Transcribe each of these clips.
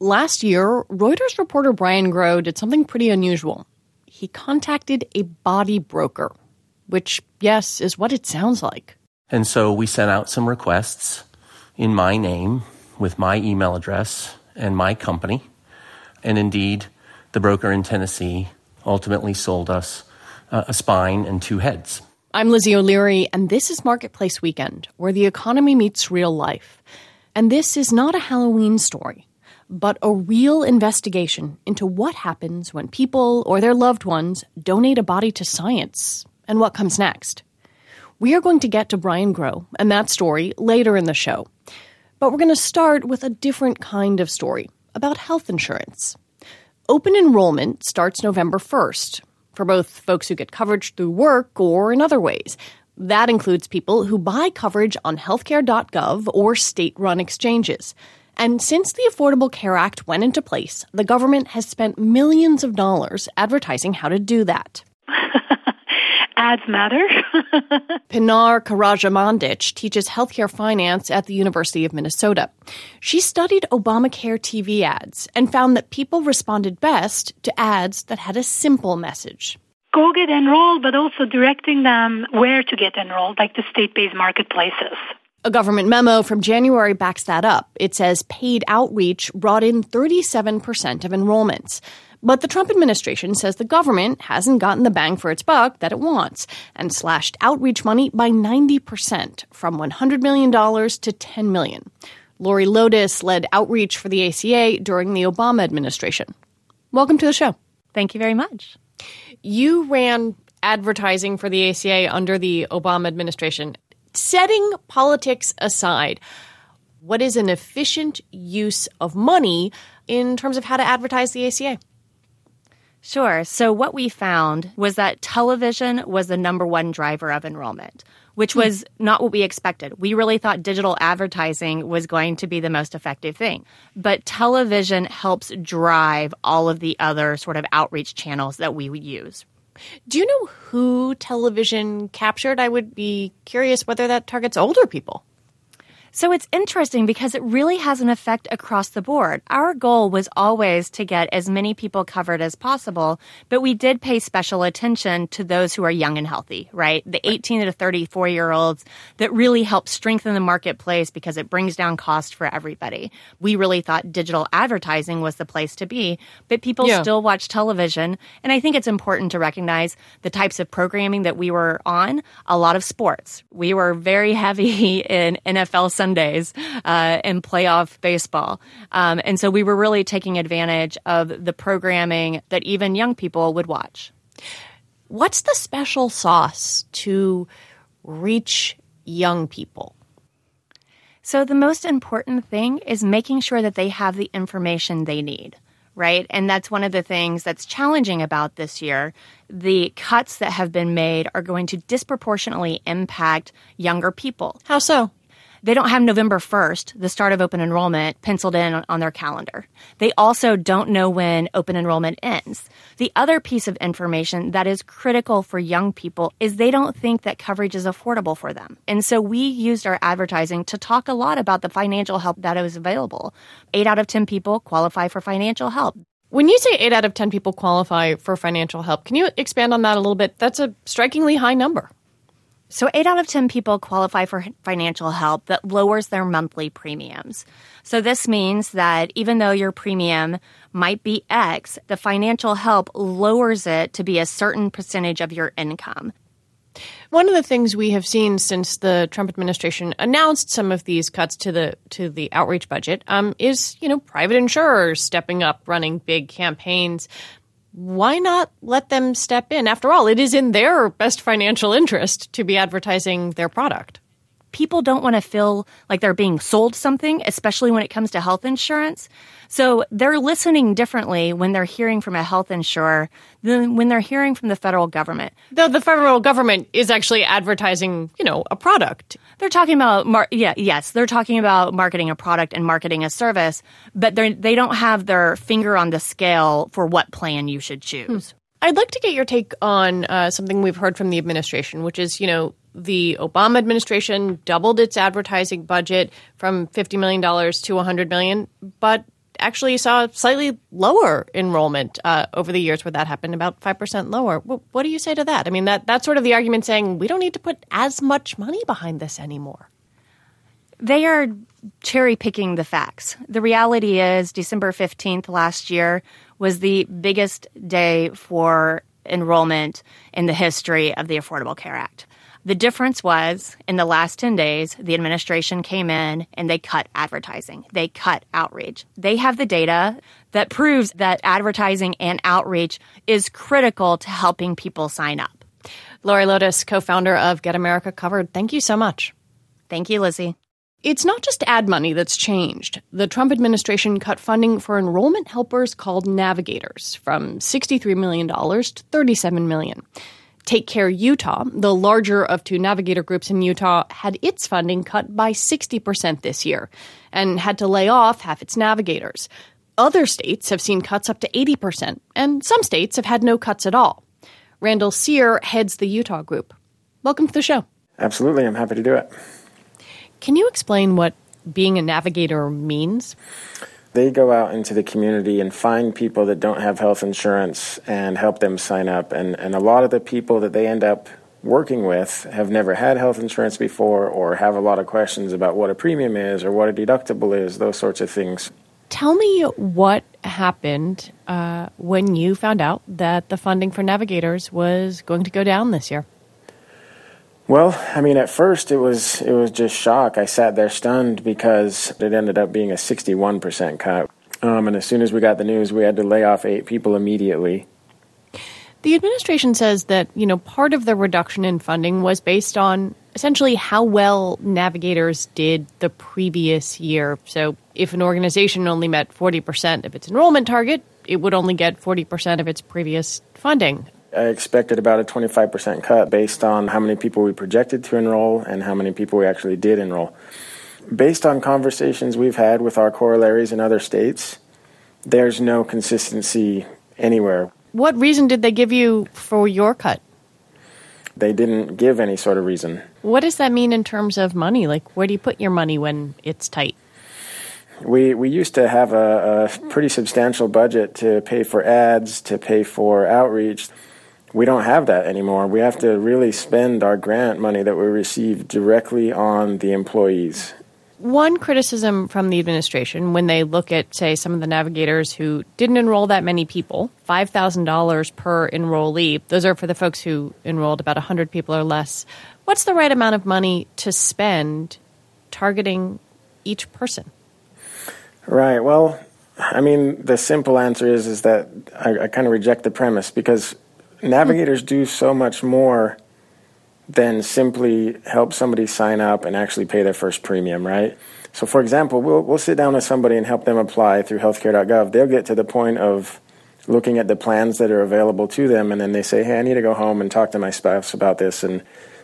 Last year, Reuters reporter Brian Grow did something pretty unusual. He contacted a body broker, which, yes, is what it sounds like. And so we sent out some requests in my name with my email address and my company. And indeed, the broker in Tennessee ultimately sold us uh, a spine and two heads. I'm Lizzie O'Leary, and this is Marketplace Weekend, where the economy meets real life. And this is not a Halloween story, but a real investigation into what happens when people or their loved ones donate a body to science and what comes next. We are going to get to Brian Grow and that story later in the show. But we're going to start with a different kind of story about health insurance. Open enrollment starts November 1st for both folks who get coverage through work or in other ways. That includes people who buy coverage on healthcare.gov or state run exchanges. And since the Affordable Care Act went into place, the government has spent millions of dollars advertising how to do that. ads matter. Pinar Karaca-Mandic teaches healthcare finance at the University of Minnesota. She studied Obamacare TV ads and found that people responded best to ads that had a simple message. Go get enrolled, but also directing them where to get enrolled, like the state based marketplaces. A government memo from January backs that up. It says paid outreach brought in 37% of enrollments. But the Trump administration says the government hasn't gotten the bang for its buck that it wants and slashed outreach money by 90% from $100 million to $10 million. Lori Lodes led outreach for the ACA during the Obama administration. Welcome to the show. Thank you very much. You ran advertising for the ACA under the Obama administration. Setting politics aside, what is an efficient use of money in terms of how to advertise the ACA? Sure. So, what we found was that television was the number one driver of enrollment, which hmm. was not what we expected. We really thought digital advertising was going to be the most effective thing. But television helps drive all of the other sort of outreach channels that we would use. Do you know who television captured? I would be curious whether that targets older people. So it's interesting because it really has an effect across the board. Our goal was always to get as many people covered as possible, but we did pay special attention to those who are young and healthy, right? The 18 to 34 year olds that really help strengthen the marketplace because it brings down cost for everybody. We really thought digital advertising was the place to be, but people yeah. still watch television. And I think it's important to recognize the types of programming that we were on. A lot of sports. We were very heavy in NFL Sundays uh, in playoff baseball. Um, and so we were really taking advantage of the programming that even young people would watch. What's the special sauce to reach young people? So, the most important thing is making sure that they have the information they need right? And that's one of the things that's challenging about this year. The cuts that have been made are going to disproportionately impact younger people. How so? They don't have November 1st, the start of open enrollment, penciled in on their calendar. They also don't know when open enrollment ends. The other piece of information that is critical for young people is they don't think that coverage is affordable for them. And so we used our advertising to talk a lot about the financial help that is available. Eight out of 10 people qualify for financial help. When you say eight out of 10 people qualify for financial help, can you expand on that a little bit? That's a strikingly high number. So, eight out of 10 people qualify for financial help that lowers their monthly premiums. So, this means that even though your premium might be X, the financial help lowers it to be a certain percentage of your income. One of the things we have seen since the Trump administration announced some of these cuts to the to the outreach budget um, is you know private insurers stepping up, running big campaigns why not let them step in? After all, it is in their best financial interest to be advertising their product. People don't want to feel like they're being sold something, especially when it comes to health insurance. So they're listening differently when they're hearing from a health insurer than when they're hearing from the federal government. Though the federal government is actually advertising, you know, a product. They're talking about, mar- yeah, yes, they're talking about marketing a product and marketing a service, but they don't have their finger on the scale for what plan you should choose. Hmm. I'd like to get your take on uh, something we've heard from the administration, which is, you know, the Obama administration doubled its advertising budget from $50 million to 100 million, but actually saw slightly lower enrollment uh, over the years where that happened, about 5% lower. What, what do you say to that? I mean, that, that's sort of the argument saying we don't need to put as much money behind this anymore. They are cherry picking the facts. The reality is, December 15th last year was the biggest day for enrollment in the history of the Affordable Care Act. The difference was in the last 10 days, the administration came in and they cut advertising. They cut outreach. They have the data that proves that advertising and outreach is critical to helping people sign up. Lori Lodes, co founder of Get America Covered, thank you so much. Thank you, Lizzie. It's not just ad money that's changed. The Trump administration cut funding for enrollment helpers called navigators from $63 million to $37 million. Take Care Utah, the larger of two navigator groups in Utah, had its funding cut by 60% this year and had to lay off half its navigators. Other states have seen cuts up to 80%, and some states have had no cuts at all. Randal Serr heads the Utah group. Welcome to the show. Absolutely, I'm happy to do it. Can you explain what being a navigator means? They go out into the community and find people that don't have health insurance and help them sign up. And, and a lot of the people that they end up working with have never had health insurance before or have a lot of questions about what a premium is or what a deductible is, those sorts of things. Tell me what happened uh, when you found out that the funding for navigators was going to go down this year. Well, I mean, at first it was it was just shock. I sat there stunned because it ended up being a 61% cut. Um, and as soon as we got the news, we had to lay off eight people immediately. The administration says that you know part of the reduction in funding was based on essentially how well navigators did the previous year. So, if an organization only met 40% of its enrollment target, it would only get 40% of its previous funding. I expected about a 25% cut based on how many people we projected to enroll and how many people we actually did enroll. Based on conversations we've had with our corollaries in other states, there's no consistency anywhere. What reason did they give you for your cut? They didn't give any sort of reason. What does that mean in terms of money? Like, where do you put your money when it's tight? We we used to have a, a pretty substantial budget to pay for ads, to pay for outreach we don't have that anymore. We have to really spend our grant money that we receive directly on the employees. One criticism from the administration when they look at, say, some of the navigators who didn't enroll that many people, $5,000 per enrollee, those are for the folks who enrolled about 100 people or less. What's the right amount of money to spend targeting each person? Right. Well, I mean, the simple answer is is that I, I kind of reject the premise because navigators do so much more than simply help somebody sign up and actually pay their first premium, right? So, for example, we'll, we'll sit down with somebody and help them apply through healthcare.gov. They'll get to the point of looking at the plans that are available to them, and then they say, Hey, I need to go home and talk to my spouse about this. And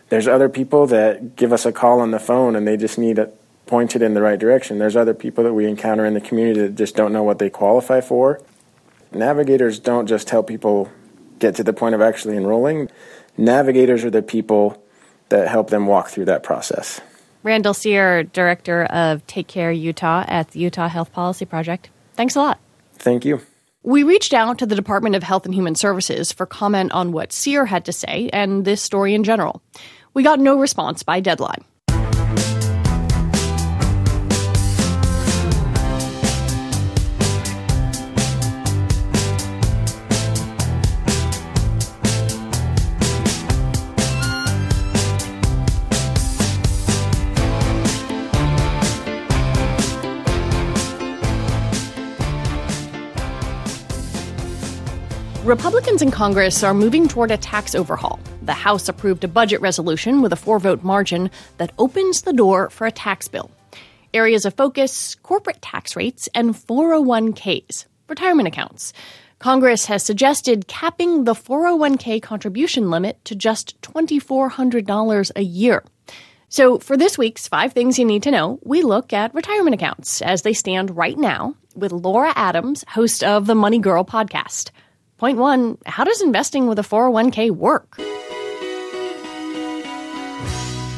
there's other people that give us a call on the phone and they just need it pointed in the right direction. There's other people that we encounter in the community that just don't know what they qualify for. Navigators don't just help people get to the point of actually enrolling. Navigators are the people that help them walk through that process. Randal Serr, Director of Take Care Utah at the Utah Health Policy Project. Thanks a lot. Thank you. We reached out to the Department of Health and Human Services for comment on what Serr had to say and this story in general. We got no response by deadline. Republicans in Congress are moving toward a tax overhaul. The House approved a budget resolution with a four vote margin that opens the door for a tax bill. Areas of focus corporate tax rates and 401ks, retirement accounts. Congress has suggested capping the 401k contribution limit to just $2,400 a year. So, for this week's Five Things You Need to Know, we look at retirement accounts as they stand right now with Laura Adams, host of the Money Girl podcast. Point one How does investing with a 401k work?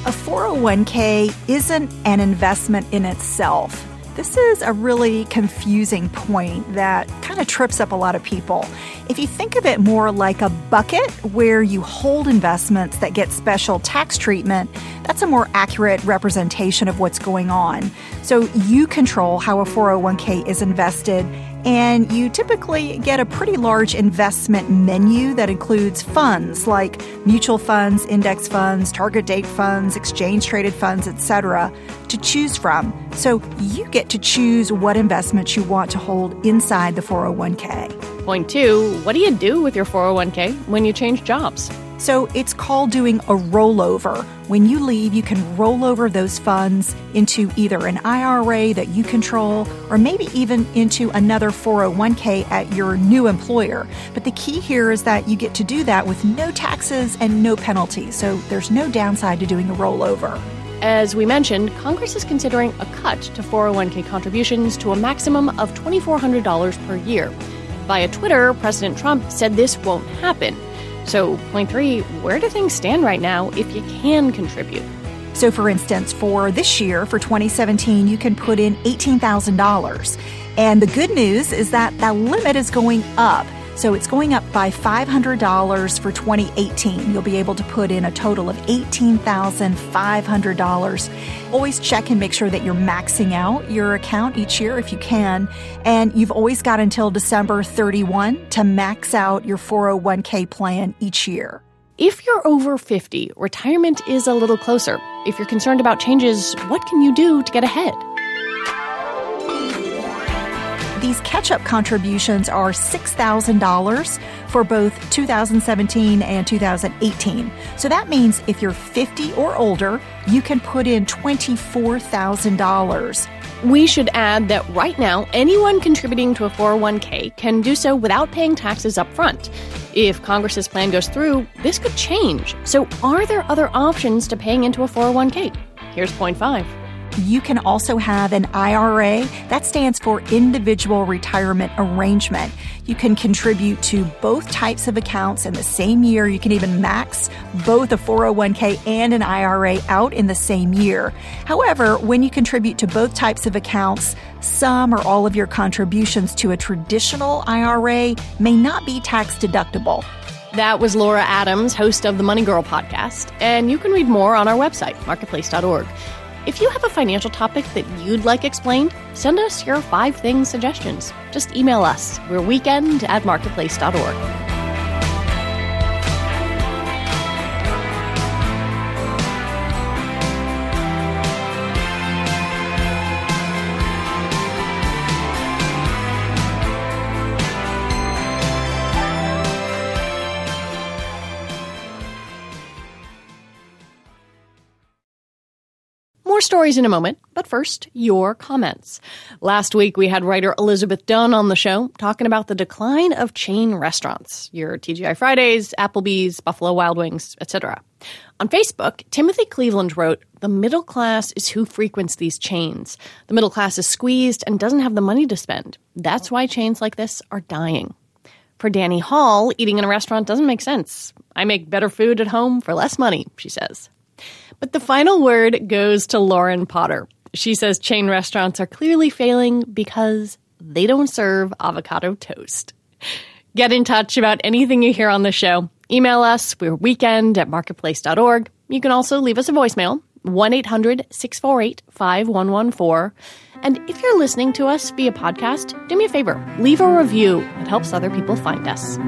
A 401k isn't an investment in itself. This is a really confusing point that kind of trips up a lot of people. If you think of it more like a bucket where you hold investments that get special tax treatment, that's a more accurate representation of what's going on. So you control how a 401k is invested and you typically get a pretty large investment menu that includes funds like mutual funds, index funds, target date funds, exchange traded funds, etc. to choose from. So you get to choose what investments you want to hold inside the 401k. Point two what do you do with your 401k when you change jobs? So it's called doing a rollover. When you leave, you can roll over those funds into either an IRA that you control or maybe even into another 401k at your new employer. But the key here is that you get to do that with no taxes and no penalties. So there's no downside to doing a rollover. As we mentioned, Congress is considering a cut to 401k contributions to a maximum of $2,400 per year. Via Twitter, President Trump said this won't happen. So, point three, where do things stand right now if you can contribute? So, for instance, for this year, for 2017, you can put in $18,000. And the good news is that that limit is going up. So it's going up by $500 for 2018. You'll be able to put in a total of $18,500. Always check and make sure that you're maxing out your account each year if you can. And you've always got until December 31 to max out your 401k plan each year. If you're over 50, retirement is a little closer. If you're concerned about changes, what can you do to get ahead? These catch up contributions are $6,000 for both 2017 and 2018. So that means if you're 50 or older, you can put in $24,000. We should add that right now, anyone contributing to a 401k can do so without paying taxes up front. If Congress's plan goes through, this could change. So, are there other options to paying into a 401k? Here's point five. You can also have an IRA. That stands for Individual Retirement Arrangement. You can contribute to both types of accounts in the same year. You can even max both a 401k and an IRA out in the same year. However, when you contribute to both types of accounts, some or all of your contributions to a traditional IRA may not be tax deductible. That was Laura Adams, host of the Money Girl podcast, and you can read more on our website, marketplace.org. If you have a financial topic that you'd like explained, send us your five things suggestions. Just email us. We're weekend at marketplace.org. stories in a moment, but first, your comments. Last week, we had writer Elizabeth Dunn on the show talking about the decline of chain restaurants, your TGI Fridays, Applebee's, Buffalo Wild Wings, etc. On Facebook, Timothy Cleveland wrote, The middle class is who frequents these chains. The middle class is squeezed and doesn't have the money to spend. That's why chains like this are dying. For Danny Hall, eating in a restaurant doesn't make sense. I make better food at home for less money, she says. But the final word goes to Lauren Potter. She says chain restaurants are clearly failing because they don't serve avocado toast. Get in touch about anything you hear on the show. Email us. We're weekend at marketplace.org. You can also leave us a voicemail, 1 800 648 5114. And if you're listening to us via podcast, do me a favor leave a review. It helps other people find us.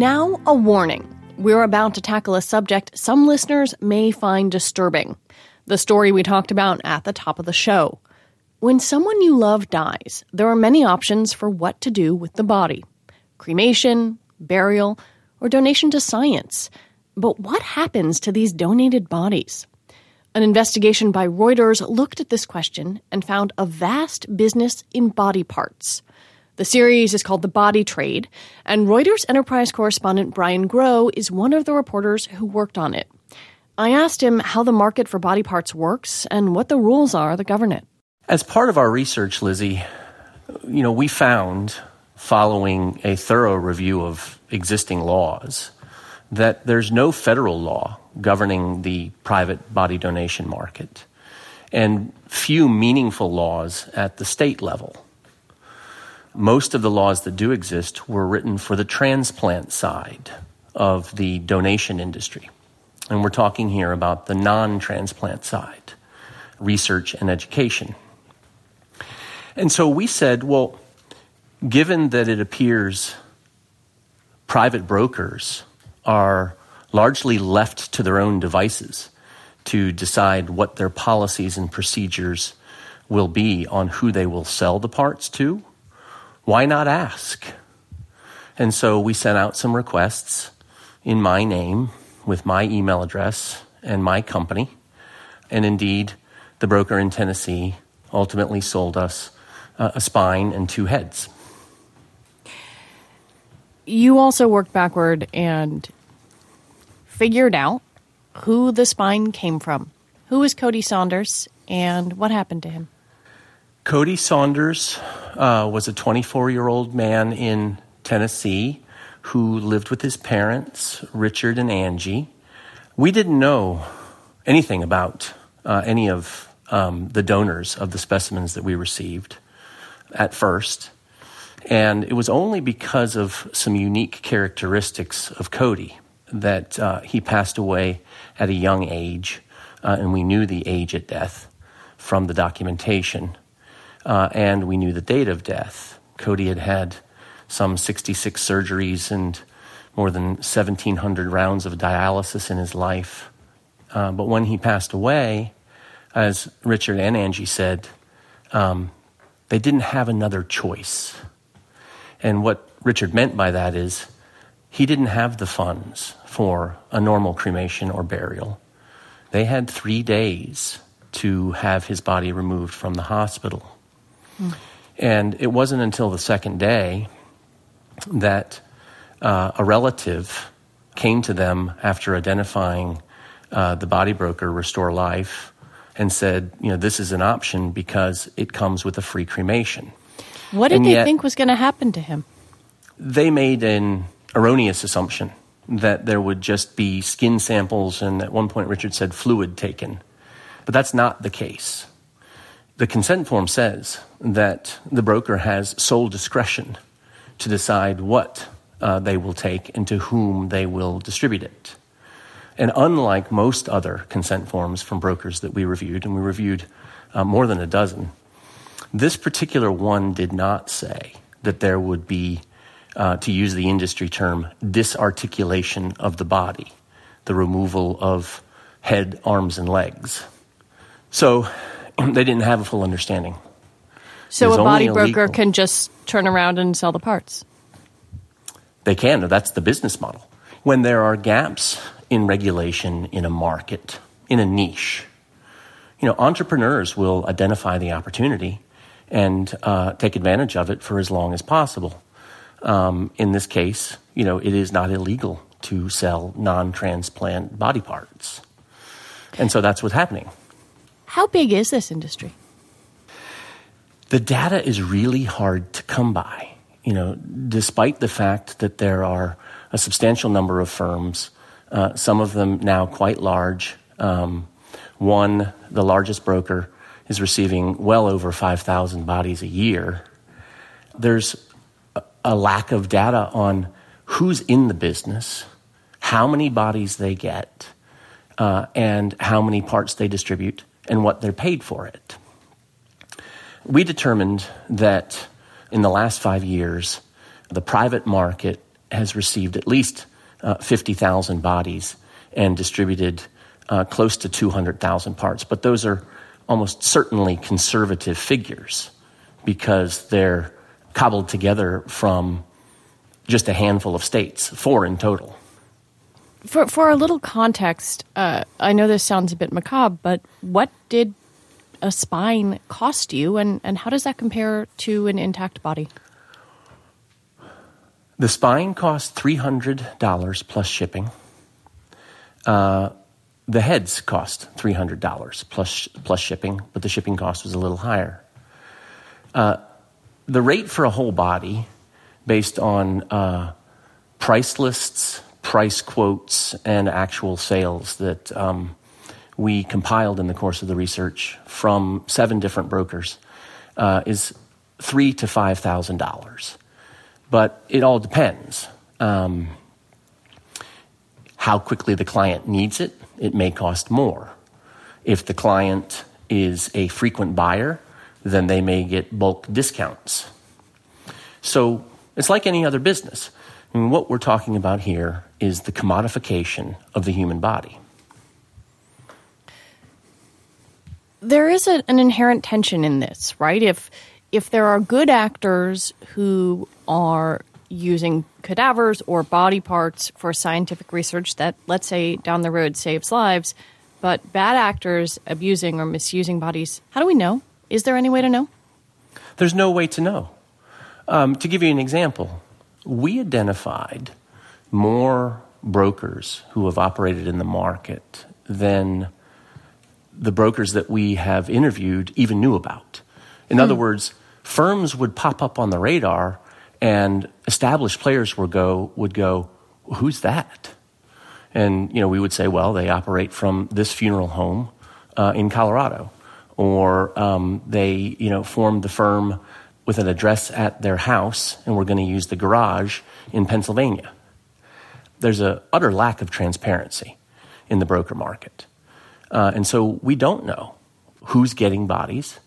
Now, a warning. We're about to tackle a subject some listeners may find disturbing. The story we talked about at the top of the show. When someone you love dies, there are many options for what to do with the body cremation, burial, or donation to science. But what happens to these donated bodies? An investigation by Reuters looked at this question and found a vast business in body parts. The series is called The Body Trade, and Reuters enterprise correspondent Brian Grow is one of the reporters who worked on it. I asked him how the market for body parts works and what the rules are that govern it. As part of our research, Lizzie, you know, we found following a thorough review of existing laws that there's no federal law governing the private body donation market and few meaningful laws at the state level. Most of the laws that do exist were written for the transplant side of the donation industry. And we're talking here about the non transplant side, research and education. And so we said, well, given that it appears private brokers are largely left to their own devices to decide what their policies and procedures will be on who they will sell the parts to, why not ask? And so we sent out some requests in my name with my email address and my company. And indeed, the broker in Tennessee ultimately sold us uh, a spine and two heads. You also worked backward and figured out who the spine came from. Who was Cody Saunders and what happened to him? Cody Saunders uh, was a 24 year old man in Tennessee who lived with his parents, Richard and Angie. We didn't know anything about uh, any of um, the donors of the specimens that we received at first. And it was only because of some unique characteristics of Cody that uh, he passed away at a young age, uh, and we knew the age at death from the documentation, uh, and we knew the date of death. Cody had had some 66 surgeries and more than 1,700 rounds of dialysis in his life. Uh, but when he passed away, as Richard and Angie said, um, they didn't have another choice. And what Richard meant by that is he didn't have the funds for a normal cremation or burial. They had three days to have his body removed from the hospital. Mm. And it wasn't until the second day that uh, a relative came to them after identifying uh, the body broker, Restore Life, and said, you know, this is an option because it comes with a free cremation. What did and they think was going to happen to him? They made an erroneous assumption that there would just be skin samples, and at one point Richard said fluid taken. But that's not the case. The consent form says that the broker has sole discretion to decide what uh, they will take and to whom they will distribute it. And unlike most other consent forms from brokers that we reviewed, and we reviewed uh, more than a dozen, this particular one did not say that there would be, uh, to use the industry term, disarticulation of the body, the removal of head, arms, and legs. So they didn't have a full understanding. So a body broker can just turn around and sell the parts. They can. That's the business model. When there are gaps in regulation in a market, in a niche, you know, entrepreneurs will identify the opportunity and uh, take advantage of it for as long as possible. Um, in this case, you know, it is not illegal to sell non-transplant body parts, and so that's what's happening. How big is this industry? The data is really hard to come by. You know, despite the fact that there are a substantial number of firms, uh, some of them now quite large. Um, one, the largest broker, is receiving well over 5,000 bodies a year. There's a, lack of data on who's in the business, how many bodies they get, uh, and how many parts they distribute, and what they're paid for it we determined that in the last five years, the private market has received at least uh, 50,000 bodies and distributed uh, close to 200,000 parts. But those are almost certainly conservative figures because they're cobbled together from just a handful of states, four in total. For, for a little context, uh, I know this sounds a bit macabre, but what did a spine cost you, and, and how does that compare to an intact body? The spine cost $300 plus shipping. Uh, the heads cost $300 plus, plus shipping, but the shipping cost was a little higher. Uh, the rate for a whole body based on uh, price lists, price quotes, and actual sales that um, we compiled in the course of the research from seven different brokers uh, is three to five thousand dollars. But it all depends. Um, how quickly the client needs it, it may cost more. If the client is a frequent buyer, then they may get bulk discounts. So it's like any other business. I mean, what we're talking about here is the commodification of the human body. There is a, an inherent tension in this, right? If if there are good actors who are using cadavers or body parts for scientific research that, let's say, down the road saves lives, but bad actors abusing or misusing bodies, how do we know? Is there any way to know? There's no way to know. Um, to give you an example, we identified more brokers who have operated in the market than the brokers that we have interviewed even knew about. In hmm. other words, firms would pop up on the radar and established players would go, would go, who's that? And, you know, we would say, well, they operate from this funeral home uh, in Colorado. Or um, they, you know, formed the firm with an address at their house, and we're going to use the garage in Pennsylvania. There's an utter lack of transparency in the broker market. Uh, and so we don't know who's getting bodies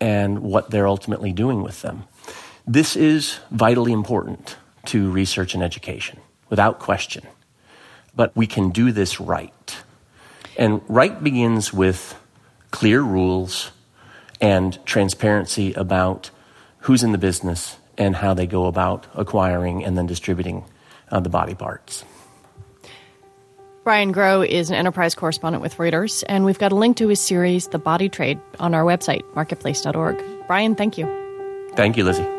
and what they're ultimately doing with them. This is vitally important to research and education, without question. But we can do this right. And right begins with clear rules and transparency about who's in the business, and how they go about acquiring and then distributing uh, the body parts. Brian Grow is an enterprise correspondent with Reuters, and we've got a link to his series, The Body Trade, on our website, marketplace.org. Brian, thank you. Thank you, Lizzie.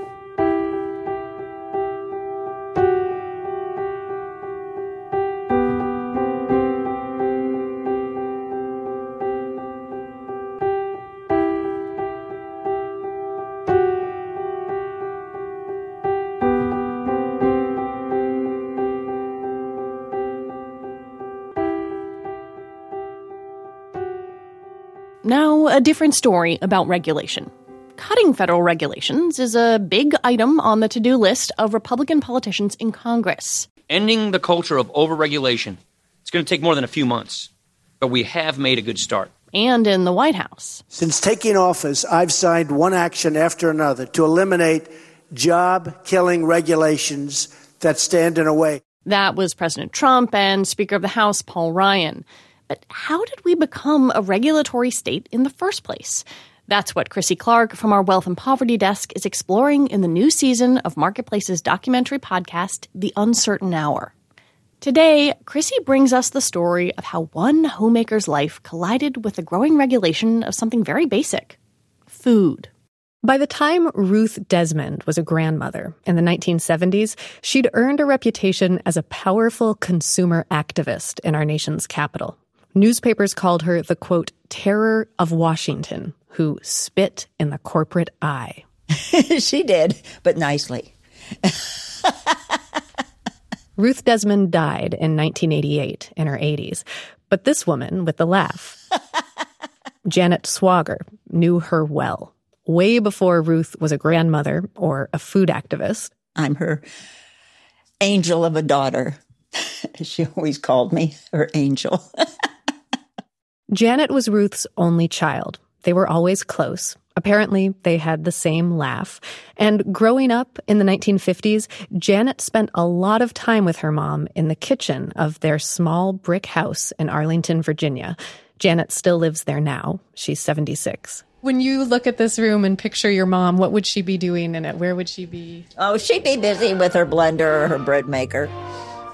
A different story about regulation. Cutting federal regulations is a big item on the to do list of Republican politicians in Congress. Ending the culture of overregulation. It's going to take more than a few months, but we have made a good start. And in the White House. Since taking office, I've signed one action after another to eliminate job killing regulations that stand in a way. That was President Trump and Speaker of the House Paul Ryan. But how did we become a regulatory state in the first place? That's what Krissy Clark from our Wealth and Poverty Desk is exploring in the new season of Marketplace's documentary podcast, The Uncertain Hour. Today, Krissy brings us the story of how one homemaker's life collided with the growing regulation of something very basic food. By the time Ruth Desmond was a grandmother in the 1970s, she'd earned a reputation as a powerful consumer activist in our nation's capital. Newspapers called her the quote, terror of Washington, who spit in the corporate eye. she did, but nicely. Ruth Desmond died in 1988 in her 80s, but this woman with the laugh, Janet Swager, knew her well, way before Ruth was a grandmother or a food activist. I'm her angel of a daughter. she always called me her angel. Janet was Ruth's only child. They were always close. Apparently, they had the same laugh. And growing up in the 1950s, Janet spent a lot of time with her mom in the kitchen of their small brick house in Arlington, Virginia. Janet still lives there now. She's 76. When you look at this room and picture your mom, what would she be doing in it? Where would she be? Oh, she'd be busy with her blender or her bread maker.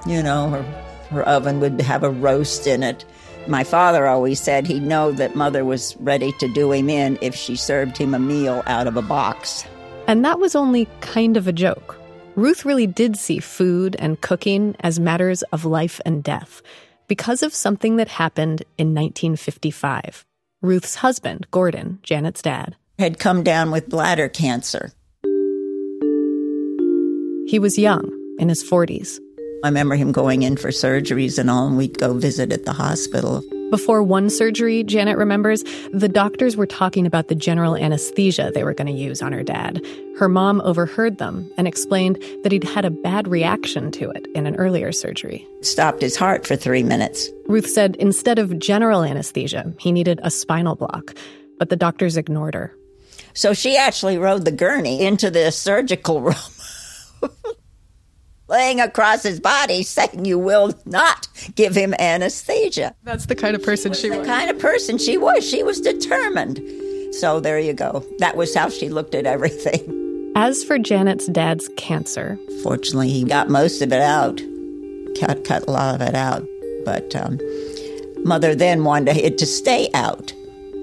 You know, her, her oven would have a roast in it. My father always said he'd know that mother was ready to do him in if she served him a meal out of a box. And that was only kind of a joke. Ruth really did see food and cooking as matters of life and death because of something that happened in 1955. Ruth's husband, Gordon, Janet's dad, had come down with bladder cancer. He was young, in his 40s. I remember him going in for surgeries and all, and we'd go visit at the hospital. Before one surgery, Janet remembers, the doctors were talking about the general anesthesia they were going to use on her dad. Her mom overheard them and explained that he'd had a bad reaction to it in an earlier surgery. Stopped his heart for three minutes. Ruth said instead of general anesthesia, he needed a spinal block, but the doctors ignored her. So she actually rode the gurney into the surgical room. laying across his body saying you will not give him anesthesia. That's the kind of person she the was. kind of person she was. She was determined. So there you go. That was how she looked at everything. As for Janet's dad's cancer, fortunately, he got most of it out, cut, cut a lot of it out. But um, mother then wanted it to stay out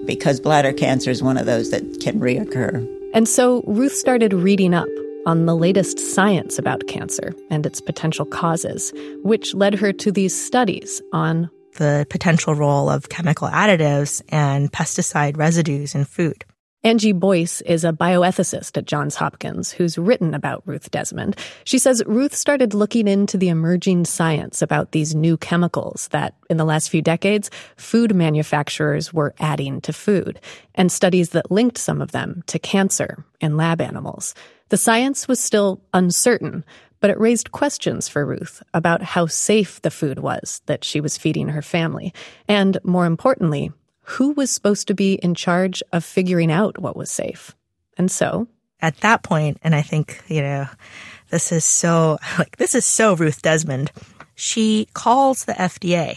because bladder cancer is one of those that can reoccur. And so Ruth started reading up on the latest science about cancer and its potential causes, which led her to these studies on the potential role of chemical additives and pesticide residues in food. Angie Boyce is a bioethicist at Johns Hopkins who's written about Ruth Desmond. She says Ruth started looking into the emerging science about these new chemicals that, in the last few decades, food manufacturers were adding to food, and studies that linked some of them to cancer in lab animals. The science was still uncertain, but it raised questions for Ruth about how safe the food was that she was feeding her family, and more importantly, who was supposed to be in charge of figuring out what was safe. And so, at that point, and I think, you know, this is so, like, this is so Ruth Desmond, she calls the FDA.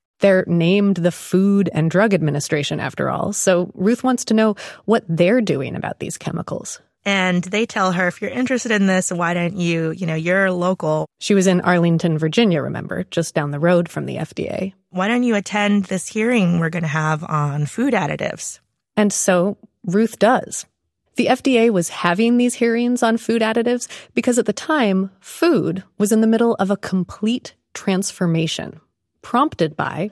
They're named the Food and Drug Administration after all, so Ruth wants to know what they're doing about these chemicals. And they tell her, if you're interested in this, why don't you, you know, you're local. She was in Arlington, Virginia, remember, just down the road from the FDA. Why don't you attend this hearing we're going to have on food additives? And so Ruth does. The FDA was having these hearings on food additives because at the time, food was in the middle of a complete transformation, prompted by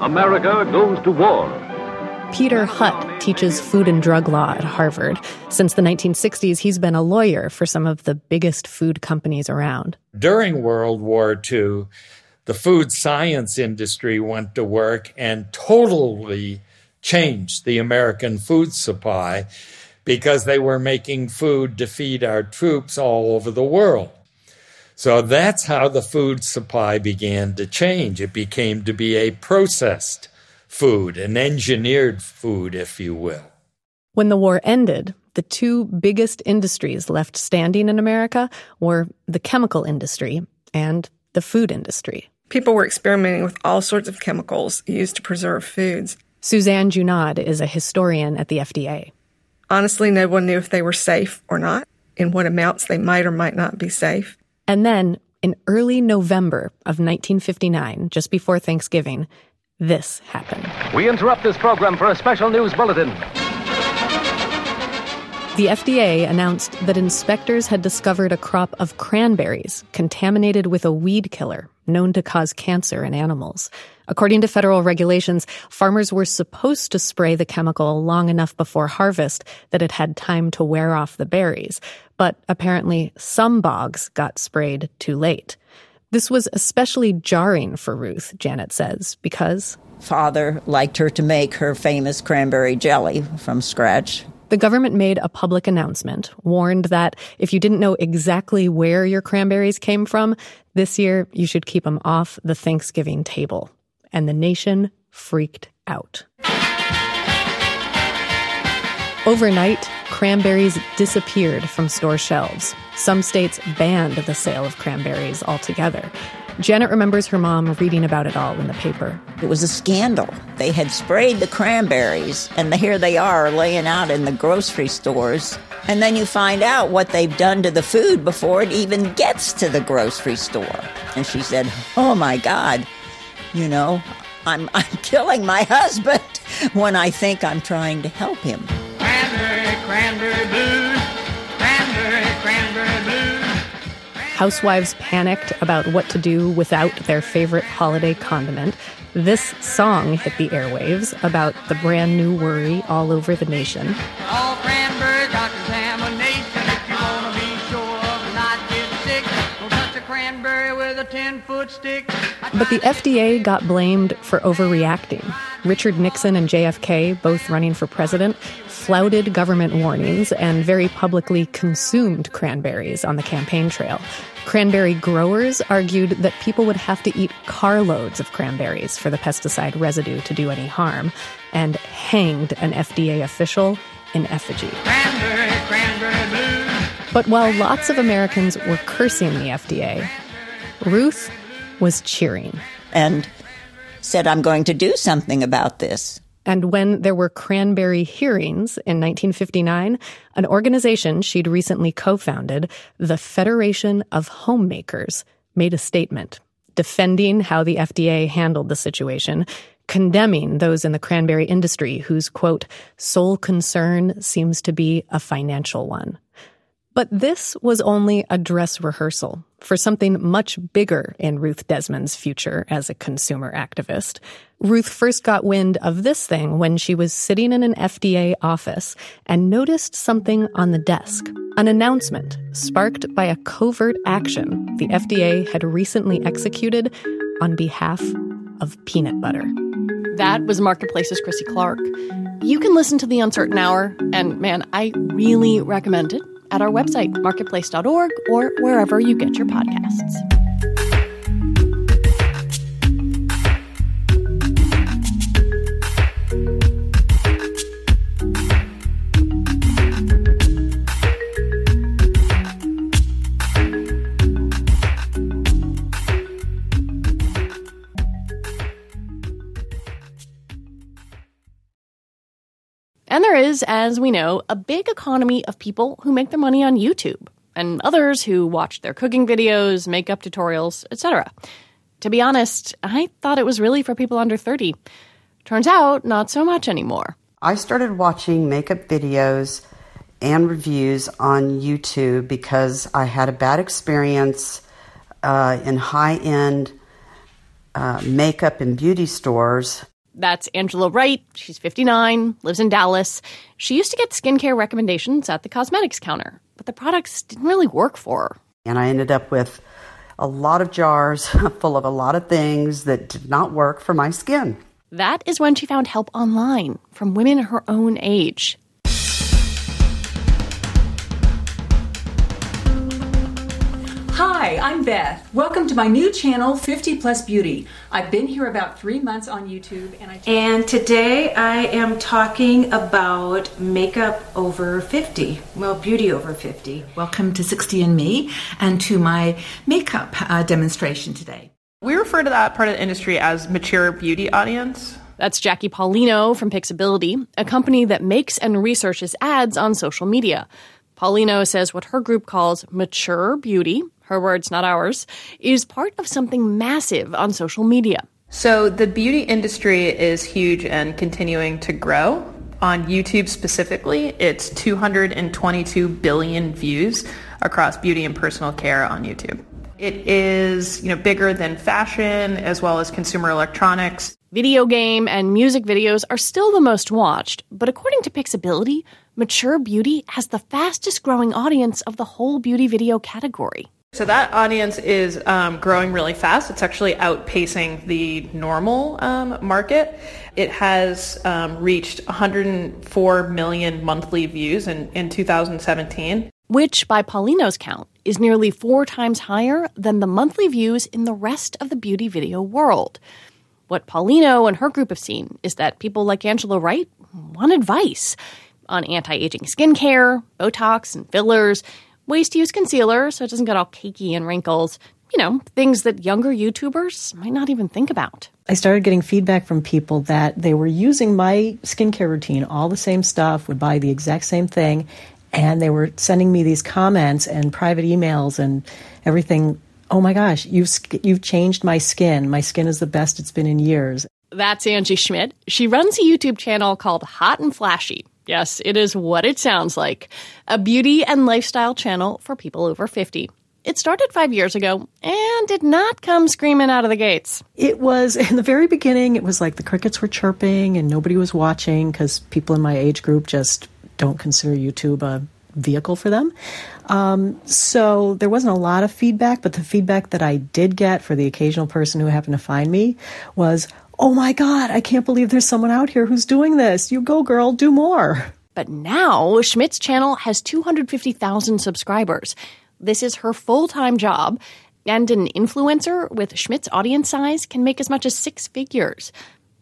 America goes to war. Peter Hutt teaches food and drug law at Harvard. Since the 1960s, he's been a lawyer for some of the biggest food companies around. During World War II, the food science industry went to work and totally changed the American food supply because they were making food to feed our troops all over the world. So that's how the food supply began to change. It became to be a processed food, an engineered food, if you will. When the war ended, the two biggest industries left standing in America were the chemical industry and the food industry. People were experimenting with all sorts of chemicals used to preserve foods. Suzanne Junod is a historian at the FDA. Honestly, no one knew if they were safe or not, in what amounts they might or might not be safe. And then, in early November of 1959, just before Thanksgiving, this happened. We interrupt this program for a special news bulletin. The FDA announced that inspectors had discovered a crop of cranberries contaminated with a weed killer known to cause cancer in animals. According to federal regulations, farmers were supposed to spray the chemical long enough before harvest that it had time to wear off the berries. But apparently, some bogs got sprayed too late. This was especially jarring for Ruth, Janet says, because father liked her to make her famous cranberry jelly from scratch. The government made a public announcement, warned that if you didn't know exactly where your cranberries came from, this year you should keep them off the Thanksgiving table. And the nation freaked out. Overnight, cranberries disappeared from store shelves. Some states banned the sale of cranberries altogether. Janet remembers her mom reading about it all in the paper. It was a scandal. They had sprayed the cranberries, and here they are laying out in the grocery stores. And then you find out what they've done to the food before it even gets to the grocery store. And she said, Oh my God, you know, I'm, I'm killing my husband when I think I'm trying to help him. Housewives panicked about what to do without their favorite holiday condiment. This song hit the airwaves about the brand new worry all over the nation. All cranberry got contamination. If you want to be sure of not getting sick, don't touch a cranberry with a 10 foot stick. But the FDA got blamed for overreacting. Richard Nixon and JFK, both running for president, flouted government warnings and very publicly consumed cranberries on the campaign trail. Cranberry growers argued that people would have to eat carloads of cranberries for the pesticide residue to do any harm, and hanged an FDA official in effigy. Cranberry, cranberry blues. But while lots of Americans were cursing the FDA, Ruth was cheering. And said, I'm going to do something about this. And when there were cranberry hearings in 1959, an organization she'd recently co founded, the Federation of Homemakers, made a statement defending how the FDA handled the situation, condemning those in the cranberry industry whose, quote, sole concern seems to be a financial one. But this was only a dress rehearsal for something much bigger in Ruth Desmond's future as a consumer activist. Ruth first got wind of this thing when she was sitting in an FDA office and noticed something on the desk. An announcement sparked by a covert action the FDA had recently executed on behalf of peanut butter. That was Marketplace's Krissy Clark. You can listen to The Uncertain Hour, and man, I really recommend it at our website, marketplace.org, or wherever you get your podcasts. There is, as we know, a big economy of people who make their money on YouTube, and others who watch their cooking videos, makeup tutorials, etc. To be honest, I thought it was really for people under 30. Turns out, not so much anymore. I started watching makeup videos and reviews on YouTube because I had a bad experience uh, in high end uh, makeup and beauty stores. That's Angela Wright. She's 59, lives in Dallas. She used to get skincare recommendations at the cosmetics counter, but the products didn't really work for her. And I ended up with a lot of jars full of a lot of things that did not work for my skin. That is when she found help online from women her own age. Hi, I'm Beth. Welcome to my new channel, 50 Plus Beauty. I've been here about three months on YouTube, and I. And today I am talking about makeup over 50. Well, beauty over 50. Welcome to 60 and Me and to my makeup uh, demonstration today. We refer to that part of the industry as mature beauty audience. That's Jackie Paulino from Pixability, a company that makes and researches ads on social media. Paulino says what her group calls mature beauty, her words, not ours, is part of something massive on social media. So the beauty industry is huge and continuing to grow. On YouTube specifically, it's 222 billion views across beauty and personal care on YouTube. It is, you know, bigger than fashion as well as consumer electronics. Video game and music videos are still the most watched, but according to Pixability, mature beauty has the fastest growing audience of the whole beauty video category. So that audience is um, growing really fast. It's actually outpacing the normal um, market. It has um, reached 104 million monthly views in, in 2017. Which, by Paulino's count, is nearly four times higher than the monthly views in the rest of the beauty video world. What Paulino and her group have seen is that people like Angela Wright want advice on anti aging skincare, Botox and fillers, ways to use concealer so it doesn't get all cakey and wrinkles. You know, things that younger YouTubers might not even think about. I started getting feedback from people that they were using my skincare routine, all the same stuff, would buy the exact same thing, and they were sending me these comments and private emails and everything. Oh my gosh, you've you've changed my skin. My skin is the best it's been in years. That's Angie Schmidt. She runs a YouTube channel called Hot and Flashy. Yes, it is what it sounds like a beauty and lifestyle channel for people over 50. It started five years ago and did not come screaming out of the gates. It was in the very beginning, it was like the crickets were chirping and nobody was watching because people in my age group just don't consider YouTube a vehicle for them. Um, so there wasn't a lot of feedback, but the feedback that I did get for the occasional person who happened to find me was, oh my God, I can't believe there's someone out here who's doing this. You go, girl, do more. But now Schmidt's channel has 250,000 subscribers. This is her full time job, and an influencer with Schmidt's audience size can make as much as six figures.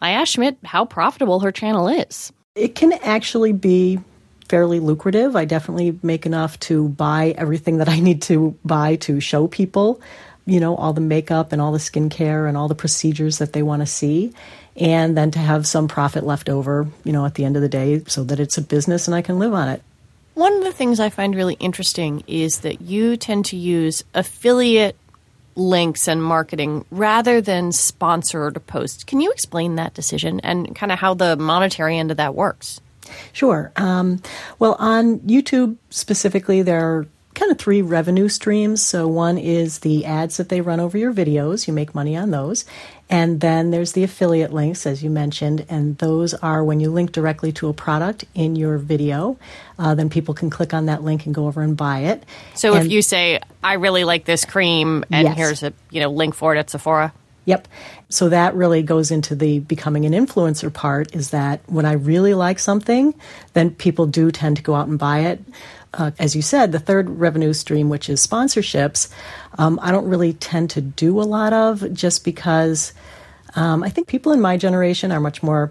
I asked Schmidt how profitable her channel is. It can actually be fairly lucrative. I definitely make enough to buy everything that I need to buy to show people, you know, all the makeup and all the skincare and all the procedures that they want to see. And then to have some profit left over, you know, at the end of the day so that it's a business and I can live on it. One of the things I find really interesting is that you tend to use affiliate links and marketing rather than sponsored posts. Can you explain that decision and kind of how the monetary end of that works? Sure. Um, well, on YouTube specifically, there are kind of three revenue streams. So, one is the ads that they run over your videos, you make money on those. And then there's the affiliate links, as you mentioned, and those are when you link directly to a product in your video, uh, then people can click on that link and go over and buy it. So and if you say, I really like this cream and Yes. here's a you know link for it at Sephora. Yep. So that really goes into the becoming an influencer part is that when I really like something, then people do tend to go out and buy it. Uh, as you said, the third revenue stream, which is sponsorships, um, I don't really tend to do a lot of just because um, I think people in my generation are much more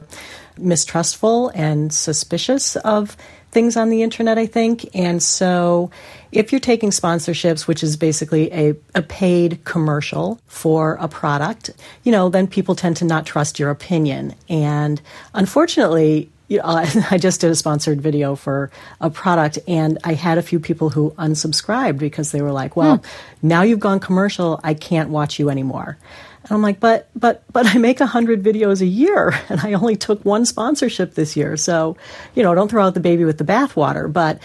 mistrustful and suspicious of things on the internet, I think. And so if you're taking sponsorships, which is basically a, a paid commercial for a product, you know, then people tend to not trust your opinion. And unfortunately, you know, I just did a sponsored video for a product, and I had a few people who unsubscribed because they were like, "Well, now you've gone commercial. I can't watch you anymore." And I'm like, "But, but, but I make a hundred videos a year, and I only took one sponsorship this year. So, you know, don't throw out the baby with the bathwater." But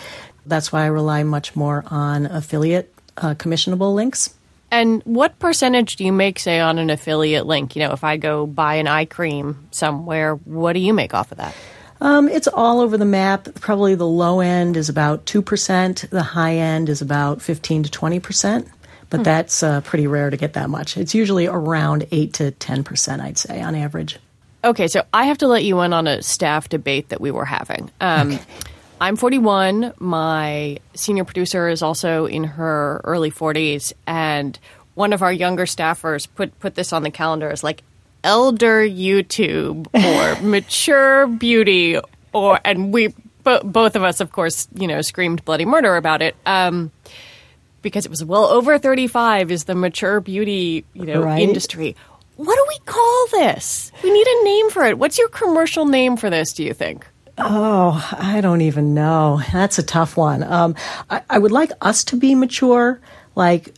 that's why I rely much more on affiliate uh, commissionable links. And what percentage do you make, say, on an affiliate link? You know, if I go buy an eye cream somewhere, what do you make off of that? Um, it's all over the map. Probably the low end is about 2%, the high end is about 15 to 20%, but Hmm. that's uh, pretty rare to get that much. It's usually around 8 to 10%, I'd say, on average. Okay, so I have to let you in on a staff debate that we were having. Um, I'm 41. My senior producer is also in her early 40s, and one of our younger staffers put put this on the calendar as like elder YouTube or mature beauty, or and we bo- both of us, of course, you know, screamed bloody murder about it. Um, because it was well over 35 is the mature beauty, you know, Right. industry. What do we call this? We need a name for it. What's your commercial name for this, do you think? Oh, I don't even know. That's a tough one. Um, I, I would like us to be mature, like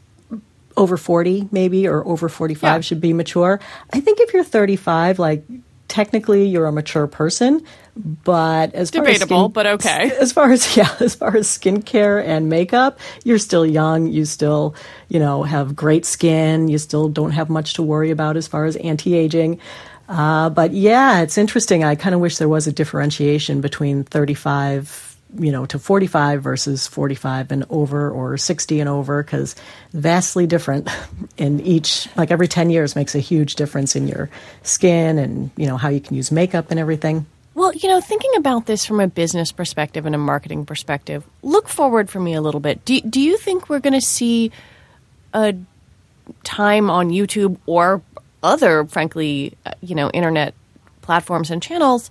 over 40 maybe, or over 45 should be mature. I think if you're 35, like technically you're a mature person, but as far as Debatable, skin- but okay. As far as yeah, as far as skincare and makeup, you're still young. You still, you know, have great skin. You still don't have much to worry about as far as anti-aging. Uh, but yeah, it's interesting. I kind of wish there was a differentiation between 35, you know, to 45 versus 45 and over or 60 and over because vastly different in each, like every 10 years makes a huge difference in your skin and, you know, how you can use makeup and everything. Well, you know, thinking about this from a business perspective and a marketing perspective, look forward for me a little bit. Do, do you think we're going to see a time on YouTube or other, frankly, uh, you know, internet platforms and channels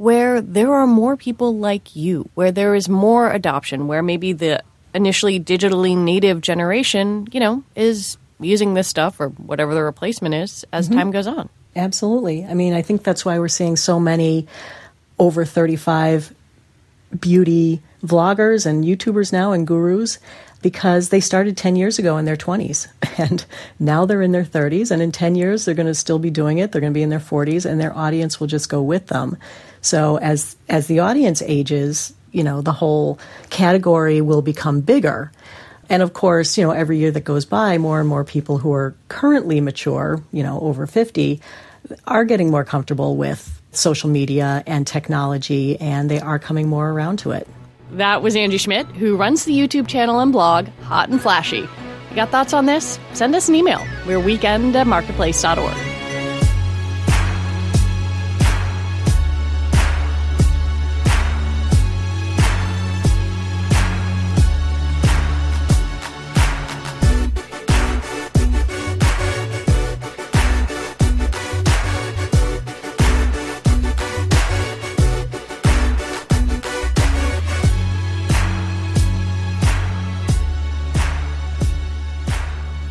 where there are more people like you, where there is more adoption, where maybe the initially digitally native generation, you know, is using this stuff or whatever the replacement is as Mhm. time goes on? Absolutely. I mean, I think that's why we're seeing so many over 35 beauty vloggers and YouTubers now and gurus because they started 10 years ago in their 20s and now they're in their 30s and in 10 years they're going to still be doing it they're going to be in their 40s and their audience will just go with them so as as the audience ages you know the whole category will become bigger and of course you know every year that goes by more and more people who are currently mature you know over 50 are getting more comfortable with social media and technology and they are coming more around to it That was Angie Schmidt, who runs the YouTube channel and blog Hot and Flashy. You got thoughts on this? Send us an email. We're weekend at marketplace.org.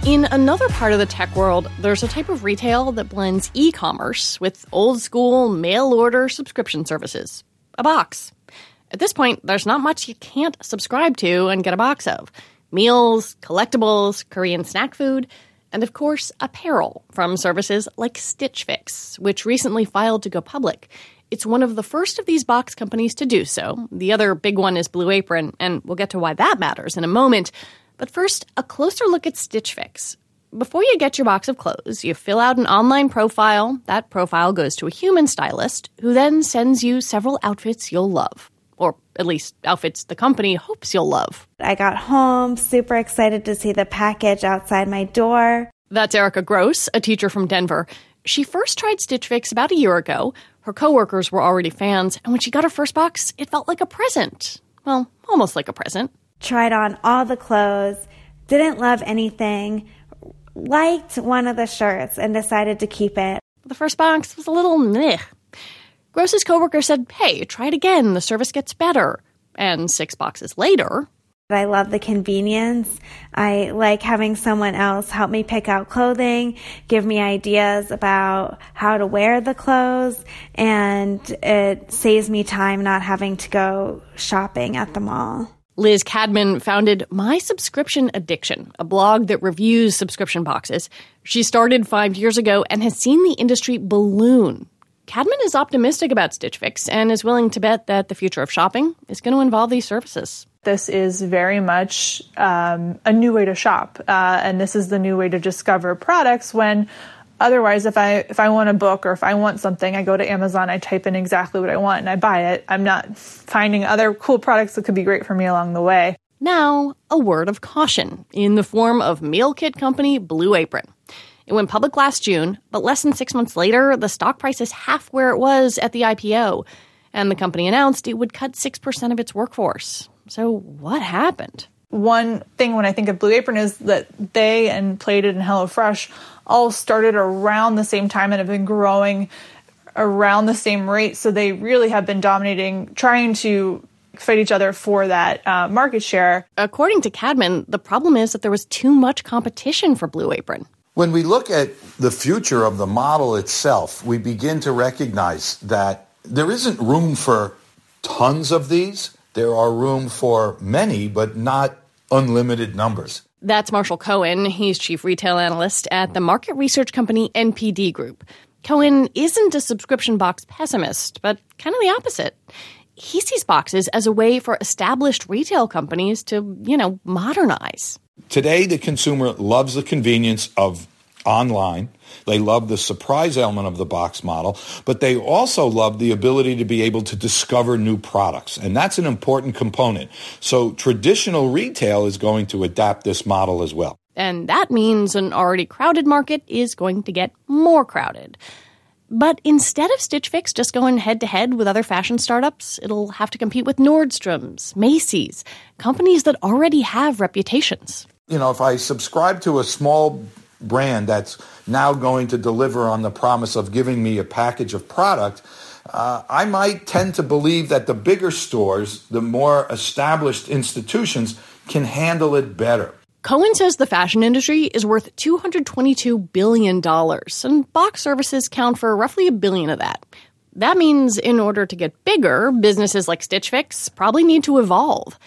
In another part of the tech world, there's a type of retail that blends e commerce with old school mail order subscription services a box. At this point, there's not much you can't subscribe to and get a box of meals, collectibles, Korean snack food, and of course, apparel from services like Stitch Fix, which recently filed to go public. It's one of the first of these box companies to do so. The other big one is Blue Apron, and we'll get to why that matters in a moment. But first, a closer look at Stitch Fix. Before you get your box of clothes, you fill out an online profile. That profile goes to a human stylist who then sends you several outfits you'll love. Or at least outfits the company hopes you'll love. I got home, super excited to see the package outside my door. That's Erica Gross, a teacher from Denver. She first tried Stitch Fix about a year ago. Her coworkers were already fans, and when she got her first box, it felt like a present. Well, almost like a present tried on all the clothes, didn't love anything, liked one of the shirts, and decided to keep it. The first box was a little meh. Gross's coworker said, Hey, try it again. The service gets better. And six boxes later, I love the convenience. I like having someone else help me pick out clothing, give me ideas about how to wear the clothes, and it saves me time not having to go shopping at the mall. Liz Cadman founded My Subscription Addiction, a blog that reviews subscription boxes. She started five years ago and has seen the industry balloon. Cadman is optimistic about Stitch Fix and is willing to bet that the future of shopping is going to involve these services. This is very much um, a new way to shop, uh, and this is the new way to discover products when Otherwise, if I if I want a book or if I want something, I go to Amazon, I type in exactly what I want and I buy it. I'm not finding other cool products that could be great for me along the way. Now, a word of caution in the form of meal kit company Blue Apron. It went public last June, but less than 6 months later, the stock price is half where it was at the IPO, and the company announced it would cut 6% of its workforce. So, what happened? One thing when I think of Blue Apron is that they and Plated and HelloFresh all started around the same time and have been growing around the same rate. So they really have been dominating, trying to fight each other for that uh, market share. According to Cadman, the problem is that there was too much competition for Blue Apron. When we look at the future of the model itself, we begin to recognize that there isn't room for tons of these. There are room for many, but not unlimited numbers. That's Marshall Cohen. He's chief retail analyst at the market research company NPD Group. Cohen isn't a subscription box pessimist, but kind of the opposite. He sees boxes as a way for established retail companies to, you know, modernize. Today, the consumer loves the convenience of online. They love the surprise element of the box model, but they also love the ability to be able to discover new products. And that's an important component. So traditional retail is going to adapt this model as well. And that means an already crowded market is going to get more crowded. But instead of Stitch Fix just going head to head with other fashion startups, it'll have to compete with Nordstrom's, Macy's, companies that already have reputations. You know, if I subscribe to a small brand that's now going to deliver on the promise of giving me a package of product, uh, I might tend to believe that the bigger stores, the more established institutions, can handle it better. Cohen says the fashion industry is worth $222 billion, and box services count for roughly a billion of that. That means in order to get bigger, businesses like Stitch Fix probably need to evolve.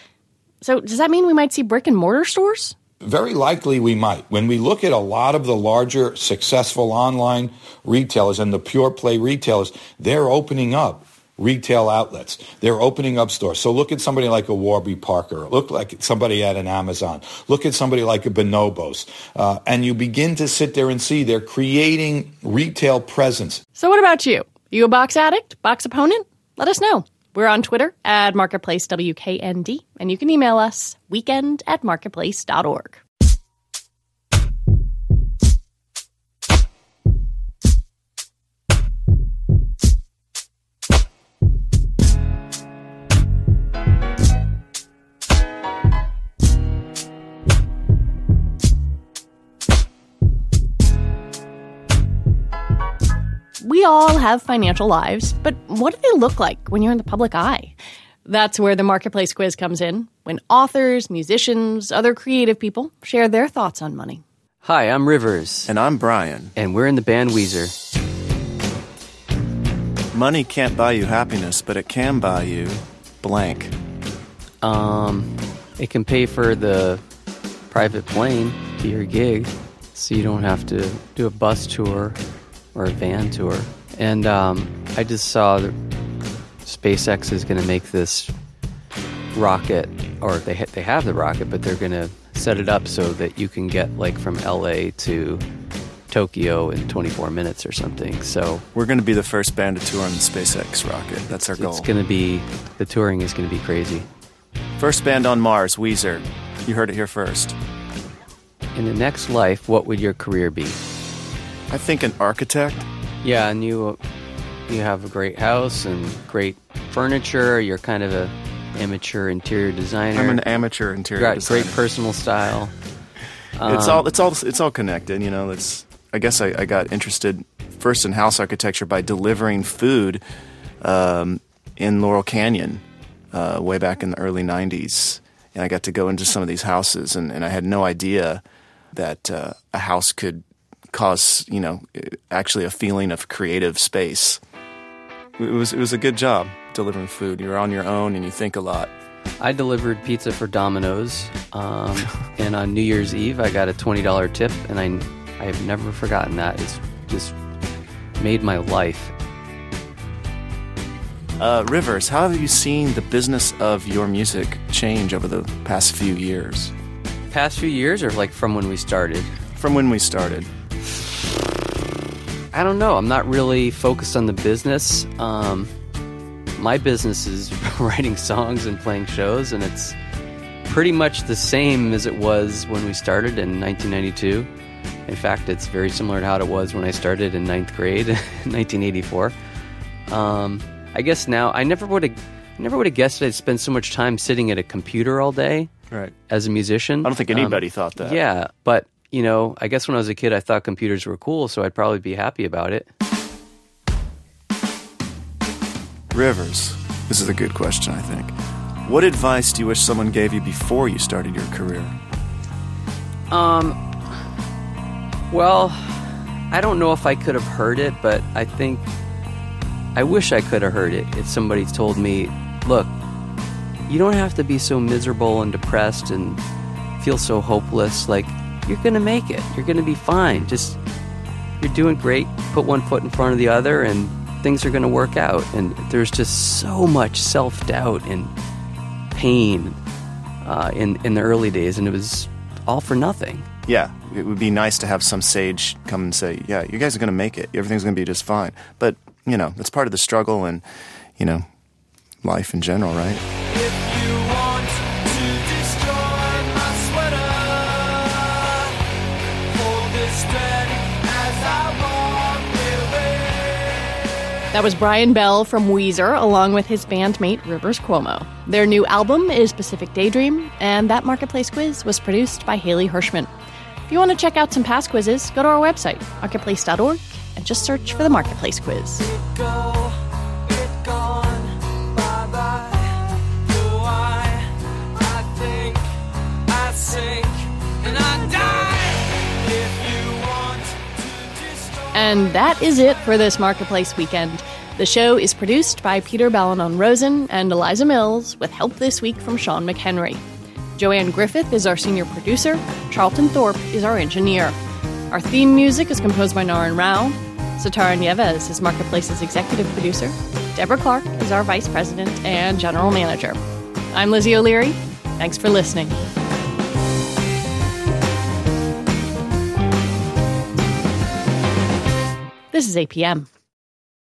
So, does that mean we might see brick and mortar stores? Very likely we might. When we look at a lot of the larger successful online retailers and the pure play retailers, they're opening up retail outlets. They're opening up stores. So look at somebody like a Warby Parker. Look like somebody at an Amazon. Look at somebody like a Bonobos. Uh, and you begin to sit there and see they're creating retail presence. So what about you? You a box addict? Box opponent? Let us know. We're on Twitter at Marketplace WKND, and you can email us weekend at marketplace.org. We all have financial lives, but what do they look like when you're in the public eye? That's where the Marketplace quiz comes in, when authors, musicians, other creative people share their thoughts on money. Hi, I'm Rivers. And I'm Brian. And we're in the band Weezer. Money can't buy you happiness, but it can buy you blank. Um, it can pay for the private plane to your gig, so you don't have to do a bus tour or a van tour. And um, I just saw that SpaceX is going to make this rocket, or they ha- they have the rocket, but they're going to set it up so that you can get like from LA to Tokyo in 24 minutes or something. So we're going to be the first band to tour on the SpaceX rocket. That's our goal. It's going to be the touring is going to be crazy. First band on Mars, Weezer. You heard it here first. In the next life, what would your career be? I think an architect. Yeah, and you you have a great house and great furniture. You're kind of a amateur interior designer. I'm an amateur interior Got designer. great personal style. it's Um, all it's all it's all connected. You know, it's. I guess I, I got interested first in house architecture by delivering food um, in Laurel Canyon uh, way back in the early '90s, and I got to go into some of these houses, and, and I had no idea that uh, a house could cause you know actually a feeling of creative space. It was it was a good job delivering food. You're on your own and you think a lot. I delivered pizza for Domino's, um, and on New Year's Eve, I got a twenty dollar tip, and I I have never forgotten that. It's just made my life. Uh, Rivers, how have you seen the business of your music change over the past few years? Past few years, or like from when we started? From when we started. I don't know. I'm not really focused on the business. Um, my business is writing songs and playing shows, and it's pretty much the same as it was when we started in 1992. In fact, it's very similar to how it was when I started in ninth grade in 1984. Um, I guess now I never would have never would have guessed I'd spend so much time sitting at a computer all day. Right. As a musician, I don't think anybody thought that. Yeah, but you know, I guess when I was a kid, I thought computers were cool, so I'd probably be happy about it. Rivers, this is a good question, I think. What advice do you wish someone gave you before you started your career? Um, well, I don't know if I could have heard it, but I think I wish I could have heard it if somebody told me, look, you don't have to be so miserable and depressed and feel so hopeless. Like, you're going to make it. You're going to be fine. Just, you're doing great. Put one foot in front of the other, and things are going to work out. And there's just so much self doubt and pain uh, in, in the early days, and it was all for nothing. Yeah, it would be nice to have some sage come and say, "Yeah, you guys are going to make it. Everything's going to be just fine." But you know, that's part of the struggle, and you know, life in general, right? That was Brian Bell from Weezer, along with his bandmate Rivers Cuomo. Their new album is Pacific Daydream, and that Marketplace quiz was produced by Haley Hirschman. If you want to check out some past quizzes, go to our website, marketplace.org, and just search for the Marketplace quiz. And that is it for this Marketplace weekend. The show is produced by Peter Balonon Rosen and Eliza Mills, with help this week from Sean McHenry. Joanne Griffith is our senior producer. Charlton Thorpe is our engineer. Our theme music is composed by Naran Rao. Sitara Nieves is Marketplace's executive producer. Deborah Clark is our vice president and general manager. I'm Lizzie O'Leary. Thanks for listening. This is APM.